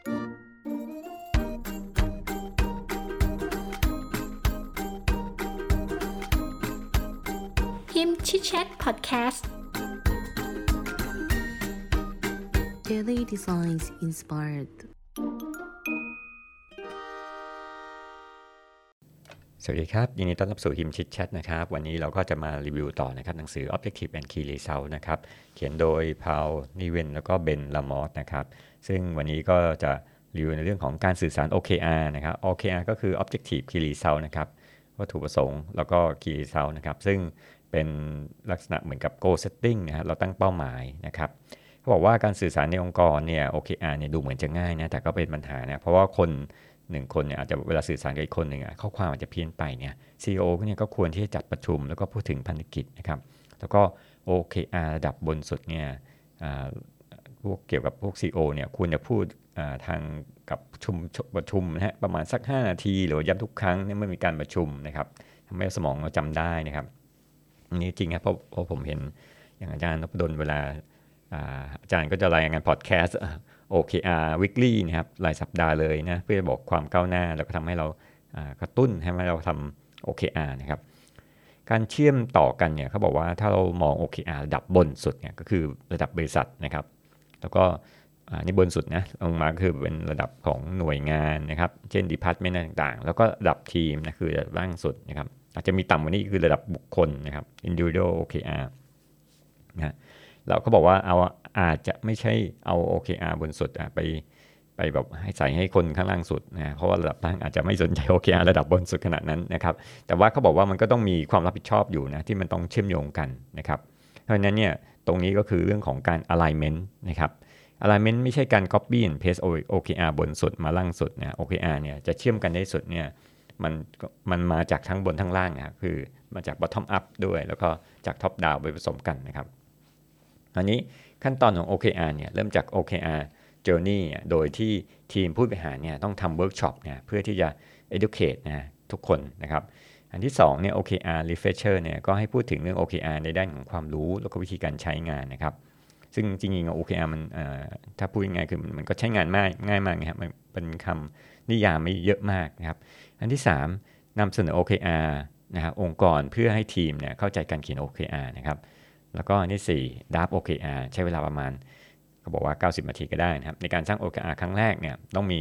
ฮิมชิดแชทพอดแคสต์ Daily Designs Inspired สวัสดีครับ ยินดีต้อนรับสู่ฮิมชิดแชทนะครับ วันนี้เราก็จะมารีวิวต่อนะครับ หนังสือ Objective and Key Result นะครับ เขียนโดยพาวนิเวนแล้วก็เบนลามอสนะครับ ซึ่งวันนี้ก็จะรีวิวในเรื่องของการสื่อสาร OKR นะครับ OKR ก็คือ Objective Key Result นะครับวัตถุประสงค์แล้วก็ Key Result นะครับ ซึ่งเป็นลักษณะเหมือนกับ goal setting นะครับเราตั้งเป้าหมายนะครับเขาบอกว่าการสื่อสารในองค์กรเนี่ย OKR เนี่ยดูเหมือนจะง่ายนะแต่ก็เป็นปัญหานะเพราะว่าคนหนึ่งคนเนี่ยอาจจะเวลาสื่อสารกับอีกคนหนึ่งอะข้อความอาจจะเพี้ยนไปเนี่ย CEO เนี่ยก็ควรที่จะจัดประชุมแล้วก็พูดถึงพันธกิจนะครับแล้วก็ OKR ระดับบนสุดเนี่ย พวกเกี่ยวกับพวก CEO เนี่ยควรจะพูดทางกับชุมประชุมนะฮะประมาณสัก 5 นาที หรือย้ำทุกครั้งเนี่ยเมื่อมีการประชุมนะครับทำให้สมองเราจำได้นะครับอันนี้จริงครับเพราะเพราะผมเห็นอย่างอาจารย์นพดลเวลาอาจารย์ก็จะรายงานพอดแคสต์ OKR weekly นะครับรายสัปดาห์เลยนะเพื่อบอกความก้าวหน้า แล้วก็ทำให้เรากระตุ้นให้เราทำ OKR นะครับการเชื่อมต่อกันเนี่ยเขาบอกว่าถ้าเรามอง OKR ระดับบนสุดเนี่ยก็คือระดับบริษัทนะครับ แล้วก็นี่บนสุดนะลงมาคือเป็นระดับของหน่วยงานนะครับ เช่น department ต่างๆ แล้วก็ระดับทีมนะคือระดับล่างสุดนะครับ อาจจะมีต่ำกว่านี้คือระดับบุคคลนะครับ individual OKR นะเราก็บอกว่าเอาอาจจะไม่ใช่เอา OKR บนสุดไปไปแบบให้ใส่ให้คนข้างล่างสุดนะเพราะว่าระดับล่างอาจจะไม่สนใจ OKR ระดับบนสุดขนาดนั้นนะครับ แต่ว่าเขาบอกว่ามันก็ต้องมีความรับผิดชอบอยู่นะที่มันต้องเชื่อมโยงกันนะครับ เพราะฉะนั้นเนี่ย ตรงนี้ก็คือเรื่องของการ alignment นะครับ alignment ไม่ใช่การ copy and paste OKR บนสุดมาล่างสุดนะ OKR เนี่ยจะเชื่อมกันได้สุดเนี่ยมันมันมาจากทั้งบนทั้งล่างนะคือมาจาก bottom up ด้วย แล้วก็จาก top down ไปผสมกันนะครับอันนี้ขั้นตอนของ OKR เนี่ยเริ่มจาก OKR Journey โดยที่ทีมผู้บริหารเนี่ยต้องทำเวิร์กช็อปเนี่ยเพื่อที่จะ educate นะทุกคนนะครับ อันที่2เนี่ย OKR Refresher เนี่ยก็ให้พูดถึงเรื่อง OKR ในด้านของความรู้แล้วก็วิธีการใช้งานนะครับ ซึ่งจริงๆ OKR มันถ้าพูดง่ายคือมันก็ใช้งานง่ายง่ายมากนะครับมันเป็นคำนิยามไม่เยอะมากนะครับ อันที่ 3นำเสนอ OKR นะครับองค์กรเพื่อให้ทีมเนี่ยเข้าใจการเขียน OKR นะครับ แล้วก็อันที่4 Draft OKR ใช้เวลาประมาณเขาบอกว่า 90 นาทีก็ได้นะครับ ในการสร้าง OKR ครั้งแรกเนี่ยต้องมี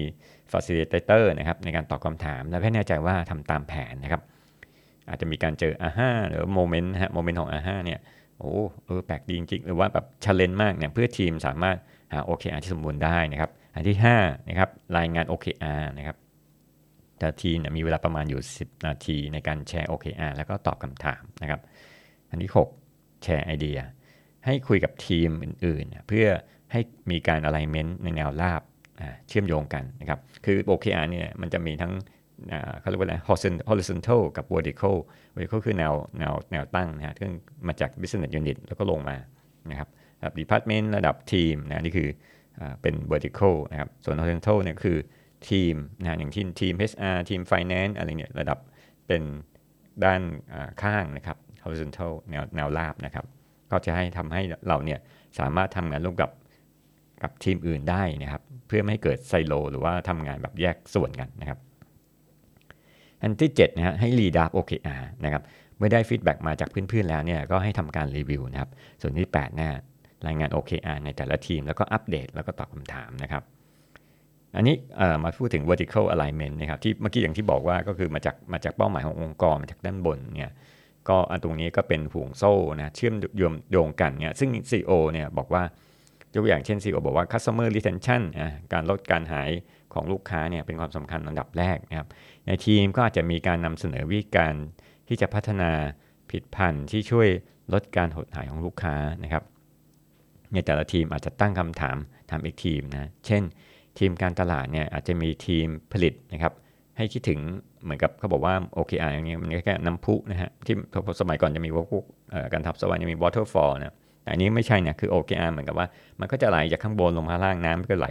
Facilitator นะครับในการตอบคำถาม และให้แน่ใจว่าทำตามแผนนะครับ อาจจะมีการเจอ aha หรือ moment ฮะ moment ของ aha เนี่ยโอ้เออแปลกดีจริง ๆ หรือว่าแบบ challenge มากเนี่ยเพื่อทีมสามารถหา OKR ที่สมบูรณ์ได้นะครับอันที่5นะครับรายงาน OKR นะครับแต่ทีมมีเวลาประมาณอยู่ 10 นาทีในการแชร์ OKR แล้วก็ตอบคำถามนะครับอันที่ 6 แชร์ไอเดีย ให้คุยกับทีมอื่นๆ เพื่อให้มีการ alignment ในแนวราบเชื่อมโยงกันนะครับคือ OKR เนี่ยมันจะมีทั้ง เขาเรียกว่าอะไร horizontal กับ vertical vertical คือแนวแนวแนวตั้งนะฮะซึ่งมาจาก business unit แล้วก็ลงมานะครับระดับ department ระดับทีมนะนี่คือเป็น vertical นะครับส่วน horizontal เนี่ยคือทีมนะอย่างที่ทีม HR ทีม finance อะไรเนี่ยระดับเป็นด้านข้างนะครับ horizontal แนวแนวราบนะครับ ก็จะให้ทำให้เราเนี่ยสามารถทำงานร่วมกับกับทีมอื่นได้นะครับ เพื่อไม่ให้เกิดไซโล หรือว่าทำงานแบบแยกส่วนกันนะครับ อันที่7นะฮะให้ redraft OKR นะครับเมื่อได้ feedback มาจากเพื่อนๆแล้วเนี่ยก็ให้ทำการรีวิวนะครับส่วนที่8นะรายงาน OKR ในแต่ละทีม แล้วก็อัปเดตแล้วก็ตอบคำถามนะครับอันนี้มาพูดถึง vertical alignment นะครับที่เมื่อกี้อย่างที่บอกว่าก็คือมาจากมาจากเป้าหมายขององค์กรมาจากด้านบนเนี่ยก็อันตรงนี้ก็เป็นห่วงโซ่นะเชื่อมโยงโยงกันเนี่ยซึ่ง CEO เนี่ยบอกว่ายกอย่างเช่น CEO บอกว่า customer retention นะการลดการหาย ของลูกค้าเนี่ยเป็นความสำคัญอันดับแรกนะครับในทีมก็อาจจะมีการนำเสนอวิธีการที่จะพัฒนาผิดพันธุ์ที่ช่วยลดการหดหายของลูกค้านะครับ ในแต่ละทีมอาจจะตั้งคำถามทำอีกทีมนะเช่น ทีมการตลาดเนี่ยอาจจะมีทีมผลิตนะครับให้คิดถึงเหมือนกับเขาบอกว่า OKR อย่างเงี้ยมันแค่น้ำพุนะฮะที่สมัยก่อนจะมีพวกการทับสวรรค์จะมี waterfall นะแต่อันนี้ไม่ใช่เนี่ยคือ OKR เหมือนกับว่า มันก็จะไหลจากข้างบนลงมาล่างน้ำก็ไหล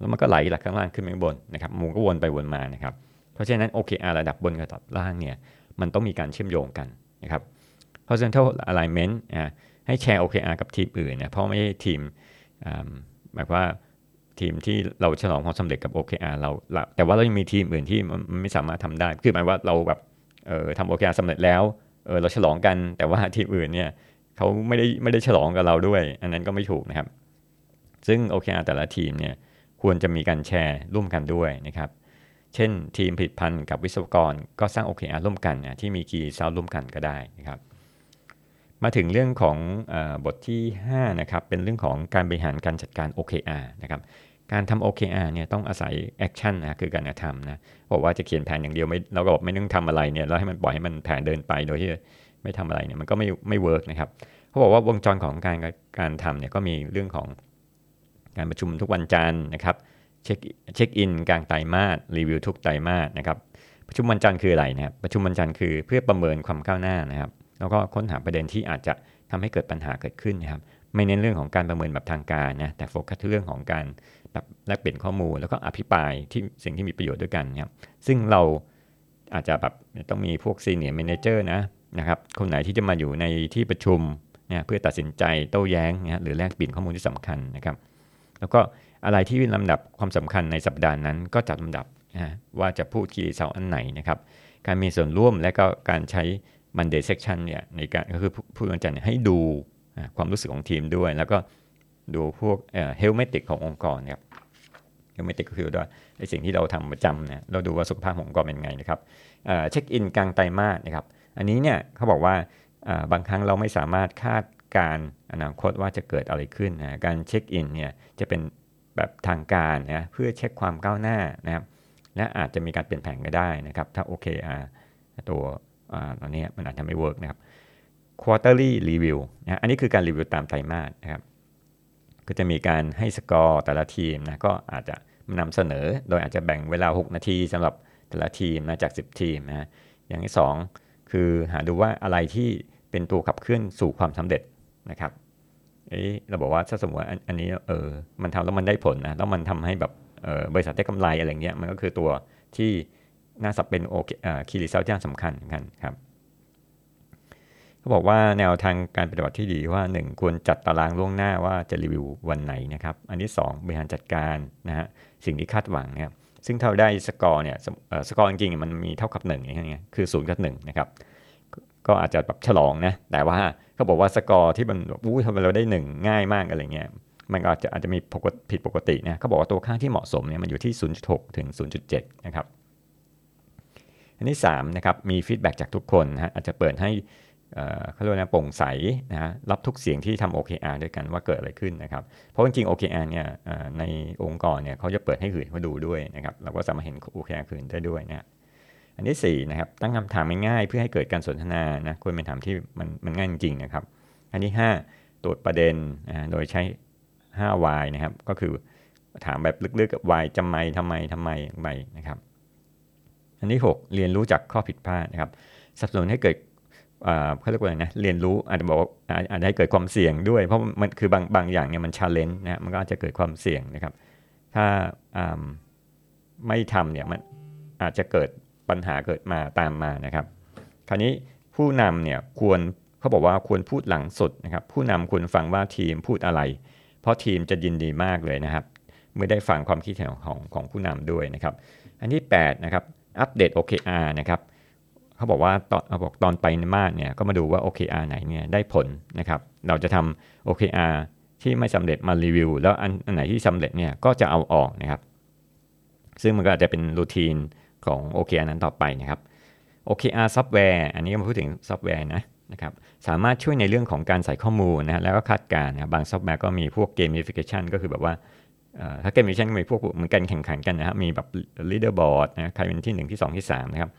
แล้วมันก็ไหลจากข้างล่างขึ้นไปบนนะครับมูก็วนไปวนมานะครับ เพราะฉะนั้น OKR ระดับบนกับระดับล่างเนี่ยมันต้องมีการเชื่อมโยงกันนะครับ horizontal alignment อ่าให้แชร์ OKR กับทีมอื่นนะเพราะไม่ใช่ทีมหมายว่าทีมที่เราฉลองความสำเร็จกับ OKR เราเราแต่ว่าเรายังมีทีมอื่นที่มันไม่สามารถทำได้ คือหมายว่าเราแบบเออทำ OKR สำเร็จแล้วเออเราฉลองกัน แต่ว่าทีมอื่นเนี่ยเขาไม่ได้ไม่ได้ฉลองกับเราด้วย อันนั้นก็ไม่ถูกนะครับ ซึ่ง OKR แต่ละทีมเนี่ย ควรจะมีการแชร์ร่วมกันด้วยนะครับ เช่นทีมผลิตภัณฑ์กับวิศวกรก็สร้าง OKR ร่วมกันนะที่มี key result ร่วมกันก็ได้นะครับ มาถึงเรื่องของบทที่5นะครับเป็นเรื่องของการบริหารการจัดการ OKR นะครับการทำ OKR เนี่ยต้องอาศัย action นะคือการกระทำนะบอกว่าจะเขียนแผนอย่างเดียวไม่เราก็บอกไม่ต้องทำอะไรเนี่ยแล้วให้มันปล่อยให้มันแผนเดินไปโดยที่ไม่ทำอะไรเนี่ยมันก็ไม่ไม่ work นะครับเขาบอกว่าวงจรของการการทำเนี่ยก็มีเรื่องของ การประชุมทุกวันจันทร์นะครับเช็คเช็คอินกลางไตรมาสรีวิวทุกไตรมาสนะครับประชุมวันจันทร์คืออะไรนะครับประชุมวันจันทร์คือเพื่อประเมินความก้าวหน้านะครับ แล้วก็ค้นหาประเด็นที่อาจจะทำให้เกิดปัญหาเกิดขึ้นนะครับไม่เน้นเรื่องของการประเมินแบบทางการนะแต่โฟกัสที่เรื่องของการแบบแลกเปลี่ยนข้อมูล แล้วก็อภิปรายที่สิ่งที่มีประโยชน์ด้วยกันนะครับซึ่งเราอาจจะแบบต้องมีพวก senior manager นะนะครับคนไหนที่จะมาอยู่ในที่ประชุมเนี่ยเพื่อตัดสินใจโต้แย้งนะหรือแลกเปลี่ยนข้อมูลที่สำคัญนะครับ แล้วก็อะไรที่ลำดับความสำคัญในสัปดาห์นั้นก็จัดลำดับนะว่าจะพูดคีย์เสาอันไหนนะครับ การมีส่วนร่วมและก็การใช้ Monday section เนี่ยในการก็คือผู้วันจันทร์ให้ดูความรู้สึกของทีมด้วย แล้วก็ดูพวกเฮลเมติกขององค์กรครับเฮลเมติกก็คือว่าในสิ่งที่เราทำประจำเนี่ยเราดูว่าสุขภาพขององค์กรเป็นไงนะครับเช็คอินกลางไตรมาสนะครับ อันนี้เนี่ยเขาบอกว่าบางครั้งเราไม่สามารถคาด การณ์อนาคตว่าจะเกิดอะไรขึ้นนะการเช็คอินเนี่ยจะเป็นแบบทางการนะเพื่อเช็คความก้าวหน้านะครับและอาจจะมีการเปลี่ยนแปลงก็ได้นะครับ ถ้า OKR ตัวตอนนี้มันอาจจะไม่ work นะครับ quarterly review นะอันนี้คือการรีวิวตามไตรมาสนะครับก็จะมีการให้สกอร์แต่ละทีมนะก็อาจจะนำเสนอโดยอาจจะแบ่งเวลา 6 นาทีสำหรับแต่ละทีมนะจาก 10 ทีมนะอย่างที่ 2 คือหาดูว่าอะไรที่เป็นตัวขับเคลื่อนสู่ความสำเร็จ นะครับเอ้เราบอกว่าถ้าสมมติว่าอันนี้เออมันทำแล้วมันได้ผลนะแล้วมันทำให้แบบเบริษัทได้กำไรอะไรเงี้ยมันก็คือตัวที่น่าสับเป็นโอเคคีรีเซลที่สำคัญกันครับเขาบอกว่าแนวทางการปฏิบัติที่ดีว่า 1 ควรจัดตารางล่วงหน้าว่าจะรีวิววันไหนนะครับ อันที่ 2 บริหารจัดการนะฮะสิ่งที่คาดหวังนะครับซึ่งถ้าได้สกอร์เนี่ยสกอร์จริงๆมันมีเท่ากับ1อย่างเงี้ยคือ0กับ1นะครับก็อาจจะแบบฉลองนะแต่ว่า เขาบอกว่าสกอร์ที่มันอู้ทำไมเราได้1ง่ายมากอะไรเงี้ยมันอาจจะอาจจะมีผิดปกตินะเขาบอกว่าตัวค่าที่เหมาะสมเนี่ยมันอยู่ที่ 0.6 ถึง 0.7 นะครับ อันที่3นะครับมี feedback จากทุกคนนะอาจจะเปิดให้เขาเรียกว่าโปร่งใสนะฮะรับทุกเสียงที่ทำ OKR ด้วยกันว่าเกิดอะไรขึ้นนะครับ เพราะจริงๆ OKR เนี่ยในองค์กรเนี่ยเขาจะเปิดให้คืนเขาดูด้วยนะครับเราก็สามารถเห็น OKR คืนได้ด้วยนะ อันที่4นะครับตั้งคำถามง่ายๆเพื่อให้เกิดการสนทนานะควรเป็นถามที่มันมันง่ายจริงๆนะครับ อันที่ 5 ตรวจประเด็นโดยใช้5 y นะครับ ก็คือถามแบบลึกๆกับ why จำไมทำไมทำไมไปนะครับ อันที่ 6 เรียนรู้จากข้อผิดพลาดนะครับสนับสนุนให้เกิดเขาเรียกว่าอะไรนะเรียนรู้อาจจะบอกอาจจะให้เกิดความเสี่ยงด้วย เพราะมันคือบางบางอย่างเนี่ยมันชาเลนจ์นะมันก็อาจจะเกิดความเสี่ยงนะครับ ถ้าไม่ทำเนี่ยมันอาจจะเกิด ปัญหาเกิดมาตามมานะครับ คราวนี้ผู้นำเนี่ยควรเขาบอกว่าควรพูดหลังสุดนะครับ ผู้นำควรฟังว่าทีมพูดอะไร เพราะทีมจะยินดีมากเลยนะครับ เมื่อได้ฟังความคิดเห็นของของผู้นำด้วยนะครับ อันที่8นะครับ update OKR นะครับเขาบอกว่าตอนเขาบอกตอนไตรมาสเนี่ยก็มาดูว่า OKR ไหนเนี่ยได้ผลนะครับ เราจะทำ OKR ที่ไม่สำเร็จมารีวิวแล้วอันอันไหนที่สำเร็จเนี่ยก็จะเอาออกนะครับ ซึ่งมันก็อาจจะเป็น routine ของ OKR นั้นต่อไปนะครับ OKR ซอฟต์แวร์อันนี้ก็มาพูดถึงซอฟต์แวร์นะนะครับสามารถช่วยในเรื่องของการใส่ข้อมูลนะแล้วก็คาดการณ์นะบางซอฟต์แวร์ก็มีพวกเกม i ฟิเคชันก็คือแบบว่าถ้าเกม i ฟิเคชันก็มีพวกเหมือนกันแข่งขันกันนะครับมีแบบ leaderboard นะใครเป็นที่ 1 ที่ 2 ที่ 3 นะครับ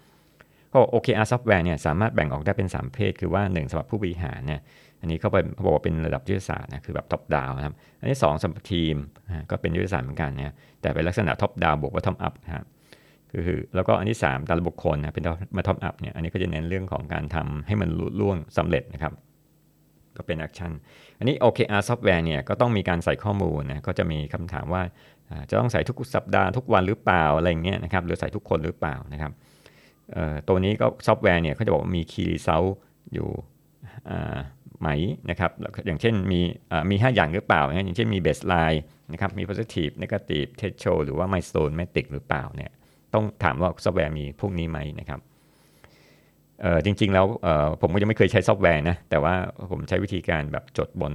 ก็ OKR ซอฟต์แวร์เนี่ยสามารถแบ่งออกได้เป็น 3 ประเภท คือว่า 1สำหรับผู้บริหารเนี่ยอันนี้เขาไปเขาบอกว่าเป็นระดับยุทธศาสตร์นะคือแบบ top down นะครับอันที่2สำหรับทีมก็เป็นยุทธศาสตร์เหมือนกันนะแต่เป็นลักษณะ top down บวกว่า bottom up นะครับ คือแล้วก็อันที่ 3 แต่ละบุคคลนะเป็น bottom up เนี่ยอันนี้ก็จะเน้นเรื่องของการทำให้มันลุล่วงสำเร็จนะครับก็เป็น action อันนี้ OKR ซอฟต์แวร์เนี่ยก็ต้องมีการใส่ข้อมูลนะก็จะมีคำถามว่าจะต้องใส่ทุกสัปดาห์ทุกวันหรือเปล่าอะไรเงี้ยนะครับหรือใส่ทุกคนหรือเปล่านะครับตัวนี้ก็ซอฟต์แวร์เนี่ยเขาจะบอกว่ามี key result อยู่ไหมนะครับอย่างเช่นมีมี 5 อย่างหรือเปล่า อย่างเช่นมี baseline นะครับมี positive negative threshold หรือว่า milestone metric หรือเปล่าเนี่ย ต้องถามว่าซอฟต์แวร์มีพวกนี้ไหมนะครับเออจริงๆแล้วเออผมก็ยังไม่เคยใช้ซอฟต์แวร์นะแต่ว่าผมใช้วิธีการแบบจดบน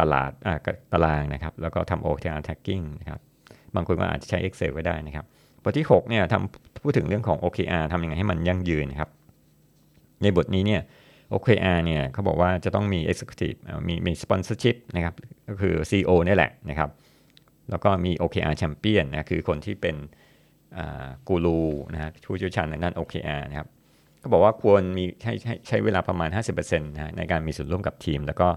ตลาดตารางนะครับ แล้วก็ทำ OKR tracking นะครับบางคนก็อาจจะใช้ Excel ก็ได้นะครับบทที่6เนี่ยทำพูดถึงเรื่องของ OKR ทำยังไงให้มันยั่งยืนครับ ในบทนี้เนี่ย OKR เนี่ยเขาบอกว่าจะต้องมี Executive มีมี Sponsorship นะครับก็คือ CEO นี่แหละนะครับ แล้วก็มี OKR Champion นะคือคนที่เป็น กูรูนะฮะผู้เชี่ยวชาญในด้าน OKR นะครับก็บอกว่าควรมีใช้ใช้ใช้เวลาประมาณ 50%นะในการมีส่วนร่วมกับทีม แล้วก็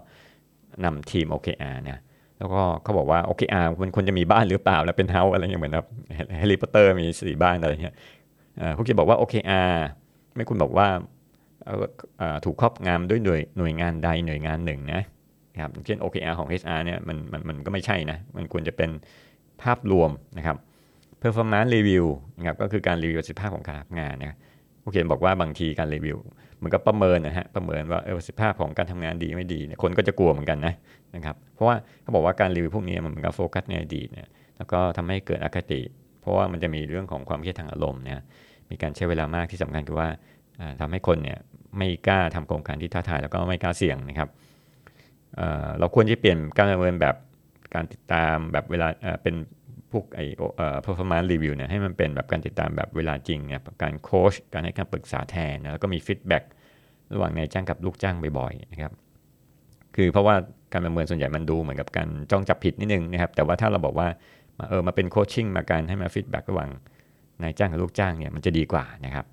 นำทีม OKR เนี่ยแล้วก็เขาบอกว่า OKR มันควรจะมีบ้านหรือเปล่าแล้วเป็นเฮาอะไรอย่างเหมือนแบบแฮร์รี่พอตเตอร์มีสี่บ้านอะไรเงี้ยพวกจะบอกว่า OKR ไม่ควรบอกว่าถูกครอบงำด้วยหน่วยหน่วยงานใดหน่วยงานหนึ่งนะครับเช่น OKR ของ HR เนี่ยมันมันมันก็ไม่ใช่นะมันควรจะเป็นภาพรวมนะครับ performance review นะครับก็คือการรีวิวประสิทธิภาพของการทำงานนะโอเคบอกว่าบางทีการรีวิวมันก็ประเมินนะฮะประเมินว่าประสิทธิภาพของการทำงานดีไม่ดีคนก็จะกลัวเหมือนกันนะนะครับเพราะว่าเขาบอกว่าการรีวิวพวกนี้มันเหมือนกับโฟกัสในอดีตเนี่ยแล้วก็ทำให้เกิดอคติ เพราะว่ามันจะมีเรื่องของความเครียดทางอารมณ์เนี่ยมีการใช้เวลามากที่สำคัญคือว่าทำให้คนเนี่ยไม่กล้าทำโครงการที่ท้าทายแล้วก็ไม่กล้าเสี่ยงนะครับเราควรจะเปลี่ยนการประเมินแบบการติดตามแบบเวลาเป็น พวกไอเอ่อ performance review เนี่ยให้มันเป็นแบบการติดตามแบบเวลาจริงเนี่ยการโค้ชการให้คำปรึกษาแทนนะแล้วก็มี feedback ระหว่างนายจ้างกับลูกจ้างบ่อยๆนะครับคือเพราะว่าการประเมินส่วนใหญ่มันดูเหมือนกับการจ้องจับผิดนิดนึงนะครับ แต่ว่าถ้าเราบอกว่าเออมาเป็น coaching มาการให้มา feedback ระหว่างนายจ้างกับลูกจ้างเนี่ยมันจะดีกว่านะครับ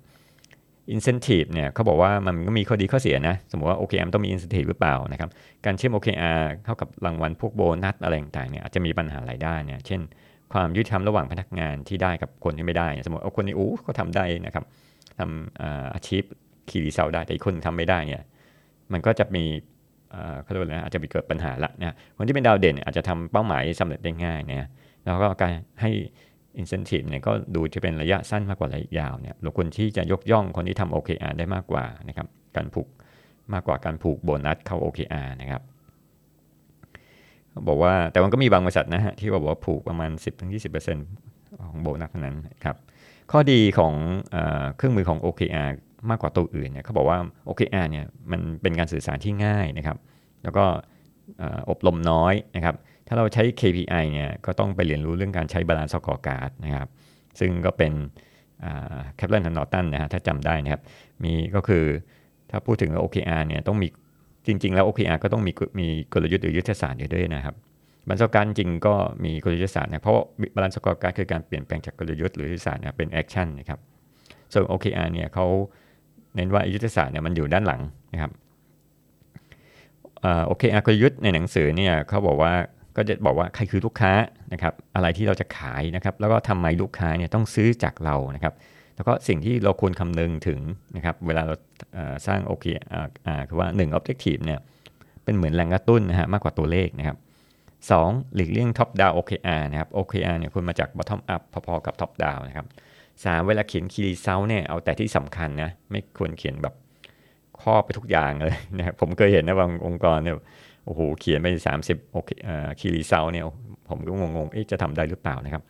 incentive เนี่ยเขาบอกว่ามันก็มีข้อดีข้อเสียนะ สมมติว่า OKR ต้องมี incentive หรือเปล่านะครับการเชื่อม OKR เข้ากับรางวัลพวกโบนัสอะไรต่างๆเนี่ยอาจจะมีปัญหาหลายด้านเนี่ยเช่น ความยุติธรรมระหว่างพนักงานที่ได้กับคนที่ไม่ได้ สมมติเอาคนนี้อู้เขาทำได้นะครับทำอาชีพคีรีเซลได้แต่อีกคนทำไม่ได้เนี่ยมันก็จะมีเขาเรียกว่าอะอาจจะมีเกิดปัญหาละนะคนที่เป็นดาวเด่นอาจจะทำเป้าหมายสำเร็จได้ง่ายเนี่ยแล้วก็การให้ incentive เนี่ยก็ดูจะเป็นระยะสั้นมากกว่าระยะยาวเนี่ยเราควรที่จะยกย่องคนที่ทำ OKR ได้มากกว่านะครับการผูกมากกว่าการผูกโบนัสเข้า OKR นะครับ บอกว่าแต่มันก็มีบางบริษัทนะฮะที่บอกว่าผูกประมาณ 10-20%ของโบนัสนั้นครับข้อดีของเอเครื่องมือของ OKR มากกว่าตัวอื่นเนี่ยเขาบอกว่า OKR เนี่ยมันเป็นการสื่อสารที่ง่ายนะครับ แล้วก็อบรมน้อยนะครับถ้าเราใช้ KPI เนี่ยก็ต้องไปเรียนรู้เรื่องการใช้ balanced scorecard นะครับซึ่งก็เป็นKaplan and Norton นะฮะถ้าจำได้นะครับมีก็คือถ้าพูดถึง OKR เนี่ยต้องมี จริง ๆ แล้ว OKR ก็ต้องมีมีกลยุทธ์หรือยุทธศาสตร์อยู่ด้วยนะครับ balanced scorecard จริงก็มีกลยุทธศาสตร์นะเพราะ balanced scorecard คือการเปลี่ยนแปลงจากกลยุทธ์หรือยุทธศาสตร์เนี่ยเป็น action นะครับส่วน OKR เนี่ยเขาเน้นว่ายุทธศาสตร์เนี่ยมันอยู่ด้านหลังนะครับโอเคอากลยุทธ์ในหนังสือเนี่ยเขาบอกว่าก็จะบอกว่าใครคือลูกค้านะครับอะไรที่เราจะขายนะครับแล้วก็ทำไมลูกค้าเนี่ยต้องซื้อจากเรานะครับ แล้วก็สิ่งที่เราควรคำนึงถึงนะครับเวลาเราสร้างโอเคคือว่า 1 objective เนี่ยเป็นเหมือนแรงกระตุ้นนะฮะมากกว่าตัวเลขนะครับสองหลีกเลี่ยง top down OKR นะครับ OKR เนี่ยควรมาจาก bottom up พอๆกับ top down นะครับสามเวลาเขียน key result เนี่ยเอาแต่ที่สำคัญนะไม่ควรเขียนแบบข้อไปทุกอย่างเลยนะครับผมเคยเห็นนะบางองค์กรเนี่ยโอ้โหเขียนไป 30โอเค key result เนี่ยผมก็งงๆจะทำได้หรือเปล่านะครับ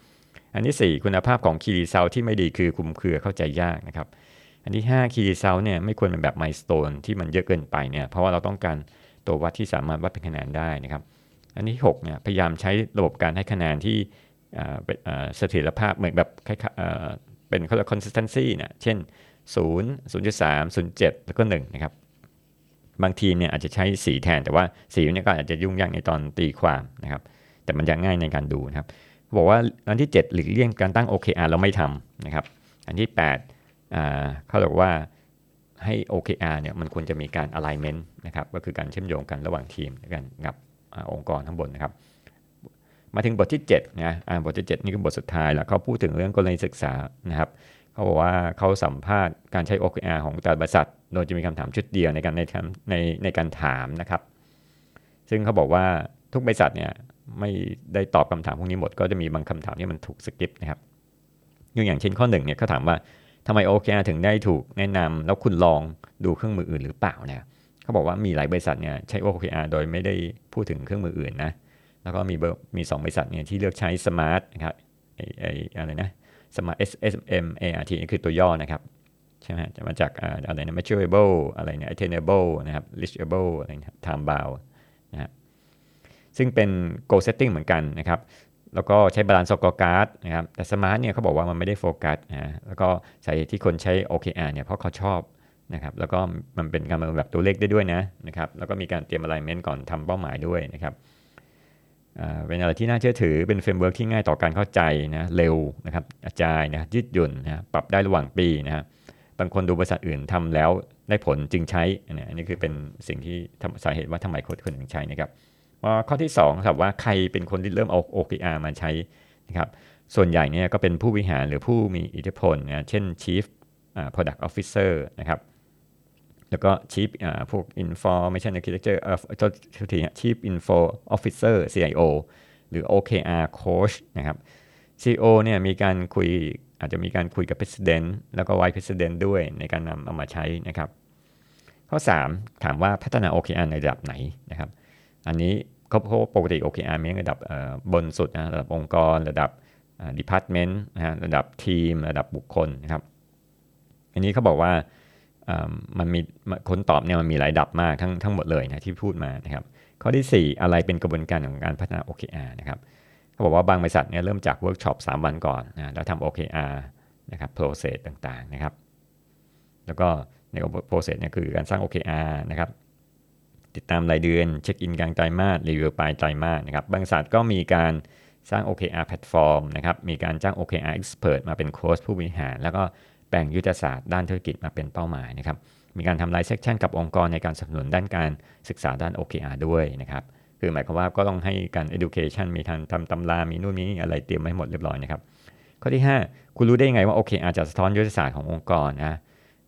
อันที่ 4 คุณภาพของ key result ที่ไม่ดีคือคลุมเครือเข้าใจยากนะครับ อันที่ 5 key result เนี่ยไม่ควรเป็นแบบ milestone ที่มันเยอะเกินไปเนี่ยเพราะว่าเราต้องการตัววัดที่สามารถวัดเป็นคะแนนได้นะครับ อันที่6เนี่ยพยายามใช้ระบบการให้คะแนนที่เป็นเสถียรภาพเหมือนแบบเป็นเขาเรียก consistency เนี่ยเช่น 0 0.3 0.7 แล้วก็1นะครับบางทีเนี่ยอาจจะใช้สีแทนแต่ว่าสีเนี่ยก็อาจจะยุ่งยากในตอนตีความนะครับแต่มันจะง่ายในการดูนะครับ บอกว่าอันที่ 7 หลีกเลี่ยงการตั้ง OKR เราไม่ทำนะครับ อันที่8เขาบอกว่าให้ OKR เนี่ยมันควรจะมีการ alignment นะครับก็คือการเชื่อมโยงกันระหว่างทีมกันกับองค์กรทั้งบนนะครับ มาถึงบทที่7นะบทที่ 7 นี่คือบทสุดท้ายแล้วเขาพูดถึงเรื่องกรณีศึกษานะครับเขาบอกว่าเขาสัมภาษณ์การใช้ OKR ของแต่บริษัท โดยจะมีคำถามชุดเดียวในการในในในการถามนะครับ ซึ่งเขาบอกว่าทุกบริษัทเนี่ย ไม่ได้ตอบคำถามพวกนี้หมด ก็จะมีบางคำถามที่มันถูกสกิปนะครับยกอย่างเช่นข้อหนึ่งเนี่ยเขาถามว่าทำไม OKR ถึงได้ถูกแนะนำแล้วคุณลองดูเครื่องมืออื่นหรือเปล่าเนี่ยเขาบอกว่ามีหลายบริษัทเนี่ยใช้ OKR โดยไม่ได้พูดถึงเครื่องมืออื่นนะแล้วก็มีมี2บริษัทเนี่ยที่เลือกใช้ Smart นะครับไอไออะไรนะ Smart S S M A R T นี่คือตัวย่อนะครับใช่ไหมจะมาจากอะไรนะ measurable อะไรเนี่ย attainable นะครับ reachable อะไรนะ time bound นะครับ ซึ่งเป็น goal setting เหมือนกันนะครับ แล้วก็ใช้ balanced scorecard นะครับ แต่ SMART เนี่ยเขาบอกว่ามันไม่ได้โฟกัสนะแล้วก็ใส่ที่คนใช้ OKR เนี่ยเพราะเขาชอบนะครับแล้วก็มันเป็นการแบบตัวเลขได้ด้วยนะนะครับแล้วก็มีการเตรียม alignment ก่อนทำเป้าหมายด้วยนะครับเป็นอะไรที่น่าเชื่อถือเป็น framework ที่ง่ายต่อการเข้าใจนะเร็วนะครับอาจายนะยืดหยุ่นนะปรับได้ระหว่างปีนะบางคนดูบริษัทอื่นทำแล้วได้ผลจึงใช้อันนี้คือเป็นสิ่งที่สาเหตุว่าทำไมคนคนถึงใช้นะครับ ข้อที่2ครับว่าใครเป็นคนที่เริ่มเอา OKR มาใช้นะครับส่วนใหญ่เนี่ยก็เป็นผู้บริหารหรือผู้มีอิทธิพลนะเช่น Chief Product Officer นะครับแล้วก็ Chief พวก Information Architecture เอ่อที Chief Info Officer CIO หรือ OKR Coach นะครับ CEO เนี่ยมีการคุยอาจจะมีการคุยกับ President แล้วก็ Vice President ด้วยในการนำเอามาใช้นะครับ ข้อ 3 ถามว่าพัฒนา OKR ในระดับไหนนะครับ อันนี้ เขาเพราปกติ OKR มีระดับบนสุดนะระดับองค์กร ระดับ department นะฮะระดับทีม ระดับบุคคลนะครับ อันนี้เขาบอกว่ามันมีคนตอบเนี่ยมันมีหลายระดับมากทั้งทั้งหมดเลยนะที่พูดมานะครับข้อที่ 4 อะไรเป็นกระบวนการของการพัฒนา OKR นะครับเขาบอกว่าบางบริษัทเนี่ยเริ่มจากเวิร์กช็อป3วันก่อนนะแล้วทำ OKR นะครับ process ต่างๆนะครับ แล้วก็ใน process เนี่ยคือการสร้าง OKR นะครับ ติดตามรายเดือนเช็คอินกลางไตรมาสรีวิวปลายไตรมาสนะครับบางบริษัทก็มีการสร้าง OKR แพลตฟอร์มนะครับมีการจ้าง OKR expert มาเป็นโค้ชผู้บริหาร แล้วก็แบ่งยุทธศาสตร์ด้านธุรกิจมาเป็นเป้าหมายนะครับมีการทำไลฟ์เซสชันกับองค์กรในการสนับสนุนด้านการศึกษาด้าน OKR ด้วยนะครับคือหมายความว่าก็ต้องให้การ education มีทางทำตำรา มีนู่นนี้อะไรเตรียมไว้หมดเรียบร้อยนะครับข้อที่ 5 คุณรู้ได้ยังไงว่าโอเคอาจจะสะท้อนยุทธศาสตร์ขององค์กรนะ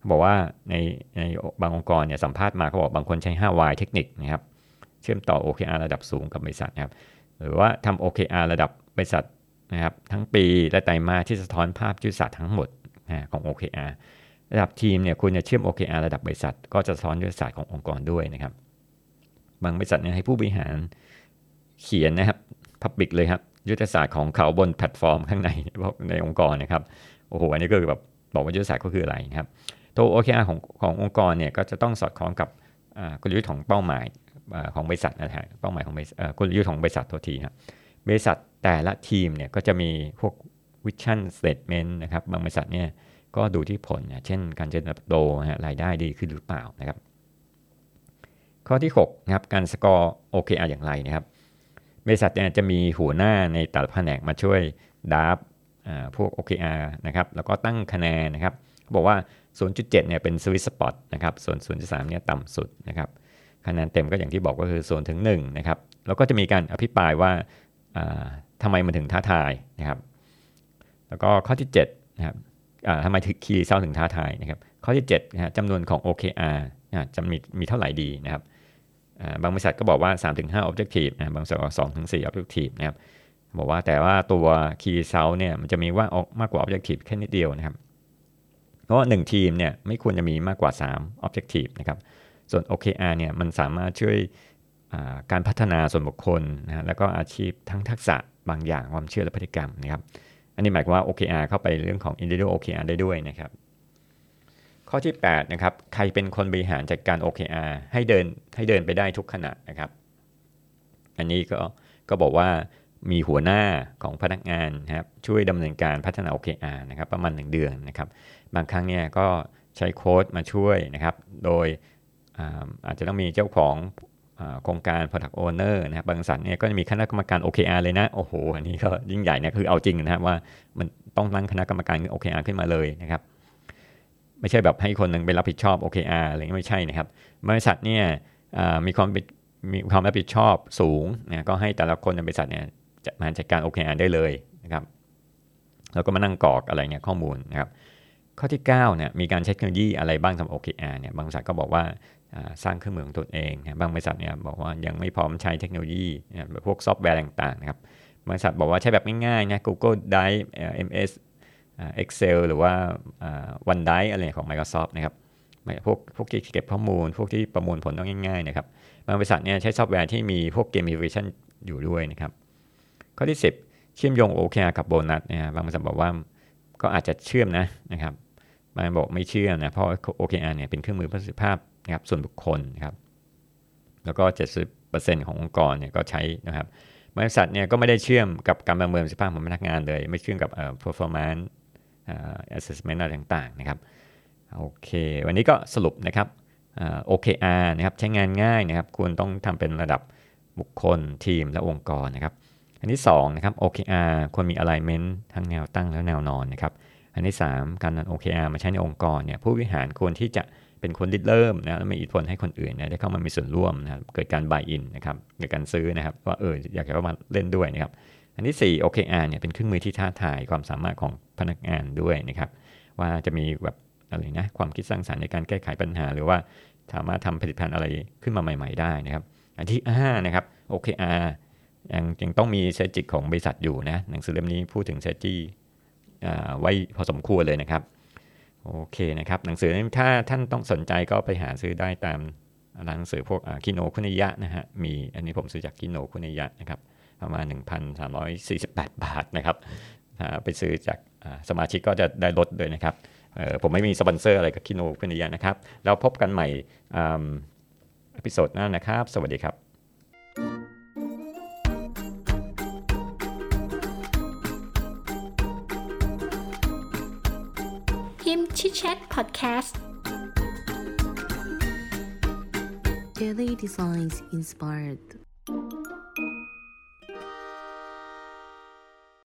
บอกว่าในในบางองค์กรเนี่ยสัมภาษณ์มาเขาบอกบางคนใช้ 5Y เทคนิคนะครับเชื่อมต่อ OKR ระดับสูงกับบริษัทนะครับหรือว่าทำ OKR ระดับบริษัทนะครับทั้งปีและไตรมาสที่สะท้อนภาพยุทธศาสตร์ทั้งหมดของ OKR ระดับทีมเนี่ยคุณจะเชื่อม OKR ระดับบริษัท ก็จะสะท้อนยุทธศาสตร์ขององค์กรด้วยนะครับ บางบริษัทเนี่ยให้ผู้บริหารเขียนนะครับ public เลยครับยุทธศาสตร์ของเขาบนแพลตฟอร์มข้างในในองค์กรนะครับโอ้โหอันนี้ก็คือแบบบอกว่ายุทธศาสตร์ก็คืออะไรนะครับ ตัว OKR ของขององค์กรเนี่ยก็จะต้องสอดคล้องกับกลยุทธ์ของเป้าหมายของบริษัทนะฮะเป้าหมายของกลยุทธ์ของบริษัทตัวทีครับบริษัทแต่ละทีมเนี่ยก็จะมีพวก vision statement นะครับบางบริษัทเนี่ยก็ดูที่ผลนะเช่นการเจริญเติบโตรายได้ดีขึ้นหรือเปล่านะครับ ข้อที่6นะครับการ score OKR อย่างไรนะครับบริษัทเนี่ยจะมีหัวหน้าในแต่ละแผนกมาช่วยดับพวก OKR นะครับแล้วก็ตั้งคะแนนนะครับบอกว่า 0.7เนี่ยเป็น sweet spot นะครับส่วน 0.3เนี่ยต่ำสุดนะครับคะแนนเต็มก็อย่างที่บอกก็คือ0ถึง1นะครับแล้วก็จะมีการอภิปรายว่าทำไมมันถึงท้าทายนะครับ แล้วก็ข้อที่7นะครับทำไมถึงคีย์เซลถึงท้าทายนะครับ ข้อที่7นะจำนวนของ OKR จะมีมีเท่าไหร่ดีนะครับบางบริษัทก็บอกว่า 3-5 objective นะบางบริษัทก็2-4 objective นะครับบอกว่าแต่ว่าตัว key result เนี่ยมันจะมีว่าออกมากกว่า objective แค่นิดเดียวนะครับ เพราะว่า1ทีมเนี่ยไม่ควรจะมีมากกว่า 3 objective นะครับ ส่วน OKR เนี่ยมันสามารถช่วยการพัฒนาส่วนบุคคลนะแล้วก็อาชีพทั้งทักษะบางอย่างความเชื่อและพฤติกรรมนะครับ อันนี้หมายความว่า OKR เข้าไปเรื่องของ individual OKR ได้ด้วยนะครับ ข้อที่8นะครับใครเป็นคนบริหารจัดการ OKR ให้เดินให้เดินไปได้ทุกขณะนะครับ อันนี้ก็ก็บอกว่า มีหัวหน้าของพนักงานนะครับช่วยดำเนินการพัฒนา OKR นะครับประมาณ 1 เดือนนะครับบางครั้งเนี่ยก็ใช้โค้ดมาช่วยนะครับโดยอาจจะต้องมีเจ้าของโครงการ Product Owner นะครับบางสัตว์เนี่ยก็จะมีคณะกรรมการ OKR เลยนะ โอ้โห อันนี้ก็ยิ่งใหญ่นะคือเอาจริงนะครับว่ามันต้องตั้งคณะกรรมการ OKR ขึ้นมาเลยนะครับ ไม่ใช่แบบให้คนหนึ่งไปรับผิดชอบ OKR อะไรไม่ใช่นะครับบริษัทเนี่ยมีความมีความรับผิดชอบสูงนะก็ให้แต่ละคนในบริษัทเนี่ย จะมาจัดการ OKR ได้เลยนะครับแล้วก็มานั่งกรอกอะไรเนี่ยข้อมูลนะครับข้อที่9เนี่ยมีการใช้เทคโนโลยีอะไรบ้างสำหรับ OKR เนี่ยบางบริษัทก็บอกว่าสร้างเครื่องมือของตัวเองนะบางบริษัทเนี่ยบอกว่ายังไม่พร้อมใช้เทคโนโลยีพวกซอฟต์แวร์ต่างๆนะครับบริษัทบอกว่าใช้แบบง่ายๆนะ Google Drive MS Excel หรือว่า OneDrive อะไรของ Microsoft นะครับพวกพวกที่เก็บข้อมูล พวกที่ประมวลผลต้องง่ายๆนะครับบางบริษัทเนี่ยใช้ซอฟต์แวร์ที่มีพวก gamification อยู่ด้วยนะครับ ข้อที่ 10 เชื่อมโยง OKR กับโบนัสนะฮะบางบริษัทบอกว่าก็อาจจะเชื่อมนะนะครับบางบอกไม่เชื่อมนะเพราะ OKR เนี่ยเป็นเครื่องมือประสิทธิภาพนะครับส่วนบุคคลนะครับแล้วก็ 70%ขององค์กรเนี่ยก็ใช้นะครับบริษัทเนี่ยก็ไม่ได้เชื่อมกับการประเมินประสิทธิภาพของพนักงานเลย ไม่เชื่อมกับเอ่อ performance เอ่อ assessment อะไรต่างๆนะครับโอเค วันนี้ก็สรุปนะครับเอ่อ OKR นะครับใช้งานง่ายนะครับ ควรต้องทำเป็นระดับบุคคลทีมและองค์กรนะครับ อันที่2นะครับ OKR ควรมี alignment ทั้งแนวตั้งและแนวนอนนะครับ อันที่ 3 การนำ OKR มาใช้ในองค์กรเนี่ยผู้บริหารควรที่จะเป็นคนริเริ่มนะแล้วมีอิทธิพลให้คนอื่นเนยได้เข้ามามีส่วนร่วมนะครับเกิดการ buy in นะครับเกิดการซื้อนะครับว่าเอออยากจะเข้ามาเล่นด้วยนะครับอันที่ 4 OKR เนี่ยเป็นเครื่องมือที่ท้าทายความสามารถของพนักงานด้วยนะครับว่าจะมีแบบอะไรนะความคิดสร้างสรรค์ในการแก้ไขปัญหา หรือว่าสามารถทำผลิตภัณฑ์อะไรขึ้นมาใหม่ ๆ ได้นะครับ อันที่5นะครับ OKR ยังยังต้องมีเซจิกของบริษัทอยู่นะหนังสือเล่มนี้พูดถึงเซจิไว้พอสมควรเลยนะครับ โอเคนะครับ หนังสือนี้ถ้าท่านต้องสนใจก็ไปหาซื้อได้ตามร้านหนังสือพวกคิโนคุนิยะนะฮะมีอันนี้ผมซื้อจากคิโนคุนิยะนะครับประมาณ 1,348 บาทนะครับไปซื้อจากสมาชิกก็จะได้ลดด้วยนะครับผมไม่มีสปอนเซอร์อะไรกับคิโนคุนิยะนะครับ แล้วพบกันใหม่อ่า episode หน้านะครับ สวัสดีครับ Podcast. Daily Designs Inspired.